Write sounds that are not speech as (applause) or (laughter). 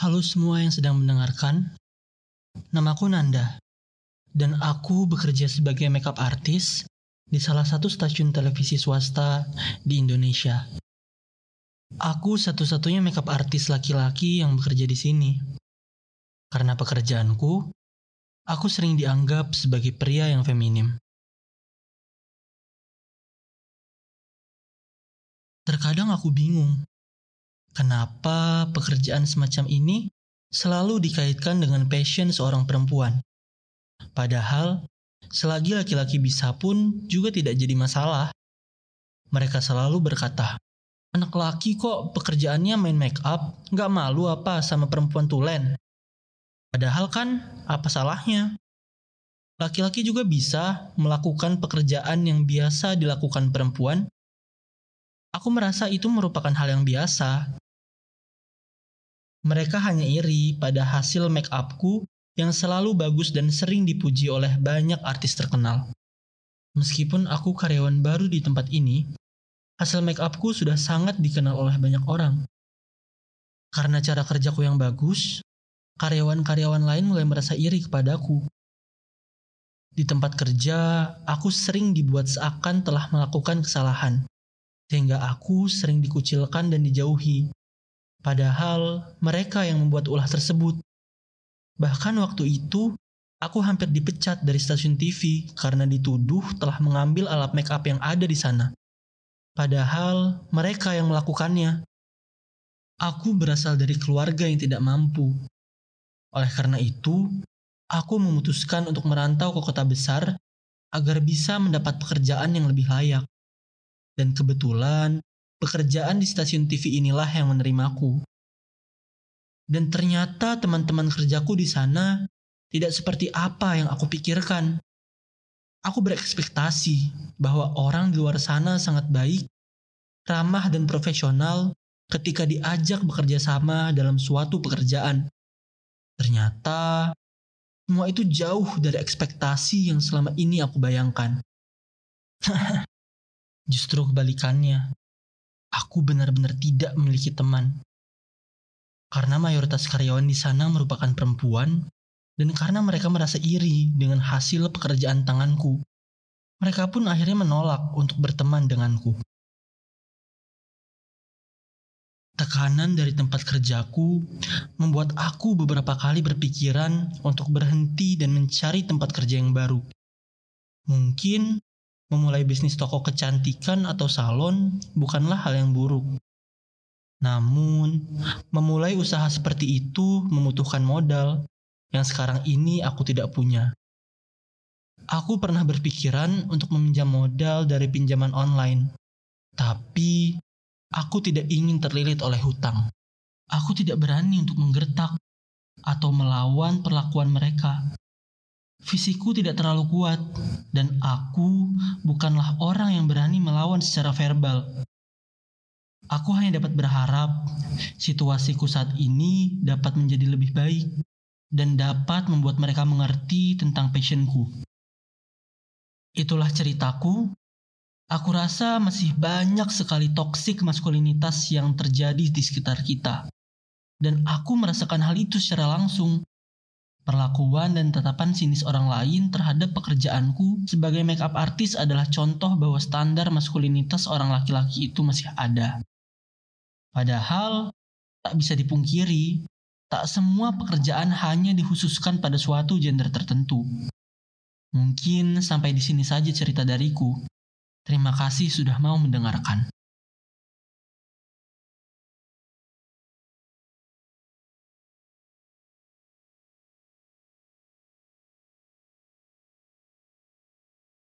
Halo semua yang sedang mendengarkan. Namaku Nanda. Dan aku bekerja sebagai makeup artist di salah satu stasiun televisi swasta di Indonesia. Aku satu-satunya makeup artist laki-laki yang bekerja di sini. Karena pekerjaanku, aku sering dianggap sebagai pria yang feminim. Terkadang aku bingung Kenapa pekerjaan semacam ini selalu dikaitkan dengan passion seorang perempuan? Padahal, selagi laki-laki bisa pun juga tidak jadi masalah. Mereka selalu berkata, anak laki kok pekerjaannya main make up, nggak malu apa sama perempuan tulen? Padahal kan, apa salahnya? Laki-laki juga bisa melakukan pekerjaan yang biasa dilakukan perempuan. Aku merasa itu merupakan hal yang biasa, mereka hanya iri pada hasil make upku yang selalu bagus dan sering dipuji oleh banyak artis terkenal. Meskipun aku karyawan baru di tempat ini, hasil make upku sudah sangat dikenal oleh banyak orang. Karena cara kerjaku yang bagus, karyawan-karyawan lain mulai merasa iri kepadaku. Di tempat kerja, aku sering dibuat seakan telah melakukan kesalahan, sehingga aku sering dikucilkan dan dijauhi. Padahal mereka yang membuat ulah tersebut. Bahkan waktu itu, aku hampir dipecat dari stasiun TV karena dituduh telah mengambil alat make up yang ada di sana. Padahal mereka yang melakukannya. Aku berasal dari keluarga yang tidak mampu. Oleh karena itu, aku memutuskan untuk merantau ke kota besar agar bisa mendapat pekerjaan yang lebih layak. Dan kebetulan, Pekerjaan di stasiun TV inilah yang menerimaku. Dan ternyata teman-teman kerjaku di sana tidak seperti apa yang aku pikirkan. Aku berekspektasi bahwa orang di luar sana sangat baik, ramah dan profesional ketika diajak bekerja sama dalam suatu pekerjaan. Ternyata semua itu jauh dari ekspektasi yang selama ini aku bayangkan. (laughs) Justru kebalikannya aku benar-benar tidak memiliki teman. Karena mayoritas karyawan di sana merupakan perempuan, dan karena mereka merasa iri dengan hasil pekerjaan tanganku, mereka pun akhirnya menolak untuk berteman denganku. Tekanan dari tempat kerjaku membuat aku beberapa kali berpikiran untuk berhenti dan mencari tempat kerja yang baru. Mungkin memulai bisnis toko kecantikan atau salon bukanlah hal yang buruk. Namun, memulai usaha seperti itu membutuhkan modal yang sekarang ini aku tidak punya. Aku pernah berpikiran untuk meminjam modal dari pinjaman online, tapi aku tidak ingin terlilit oleh hutang. Aku tidak berani untuk menggertak atau melawan perlakuan mereka Fisikku tidak terlalu kuat, dan aku bukanlah orang yang berani melawan secara verbal. Aku hanya dapat berharap situasiku saat ini dapat menjadi lebih baik dan dapat membuat mereka mengerti tentang passionku. Itulah ceritaku. Aku rasa masih banyak sekali toksik maskulinitas yang terjadi di sekitar kita. Dan aku merasakan hal itu secara langsung Perlakuan dan tatapan sinis orang lain terhadap pekerjaanku sebagai makeup artist adalah contoh bahwa standar maskulinitas orang laki-laki itu masih ada. Padahal, tak bisa dipungkiri, tak semua pekerjaan hanya dikhususkan pada suatu gender tertentu. Mungkin sampai di sini saja cerita dariku. Terima kasih sudah mau mendengarkan.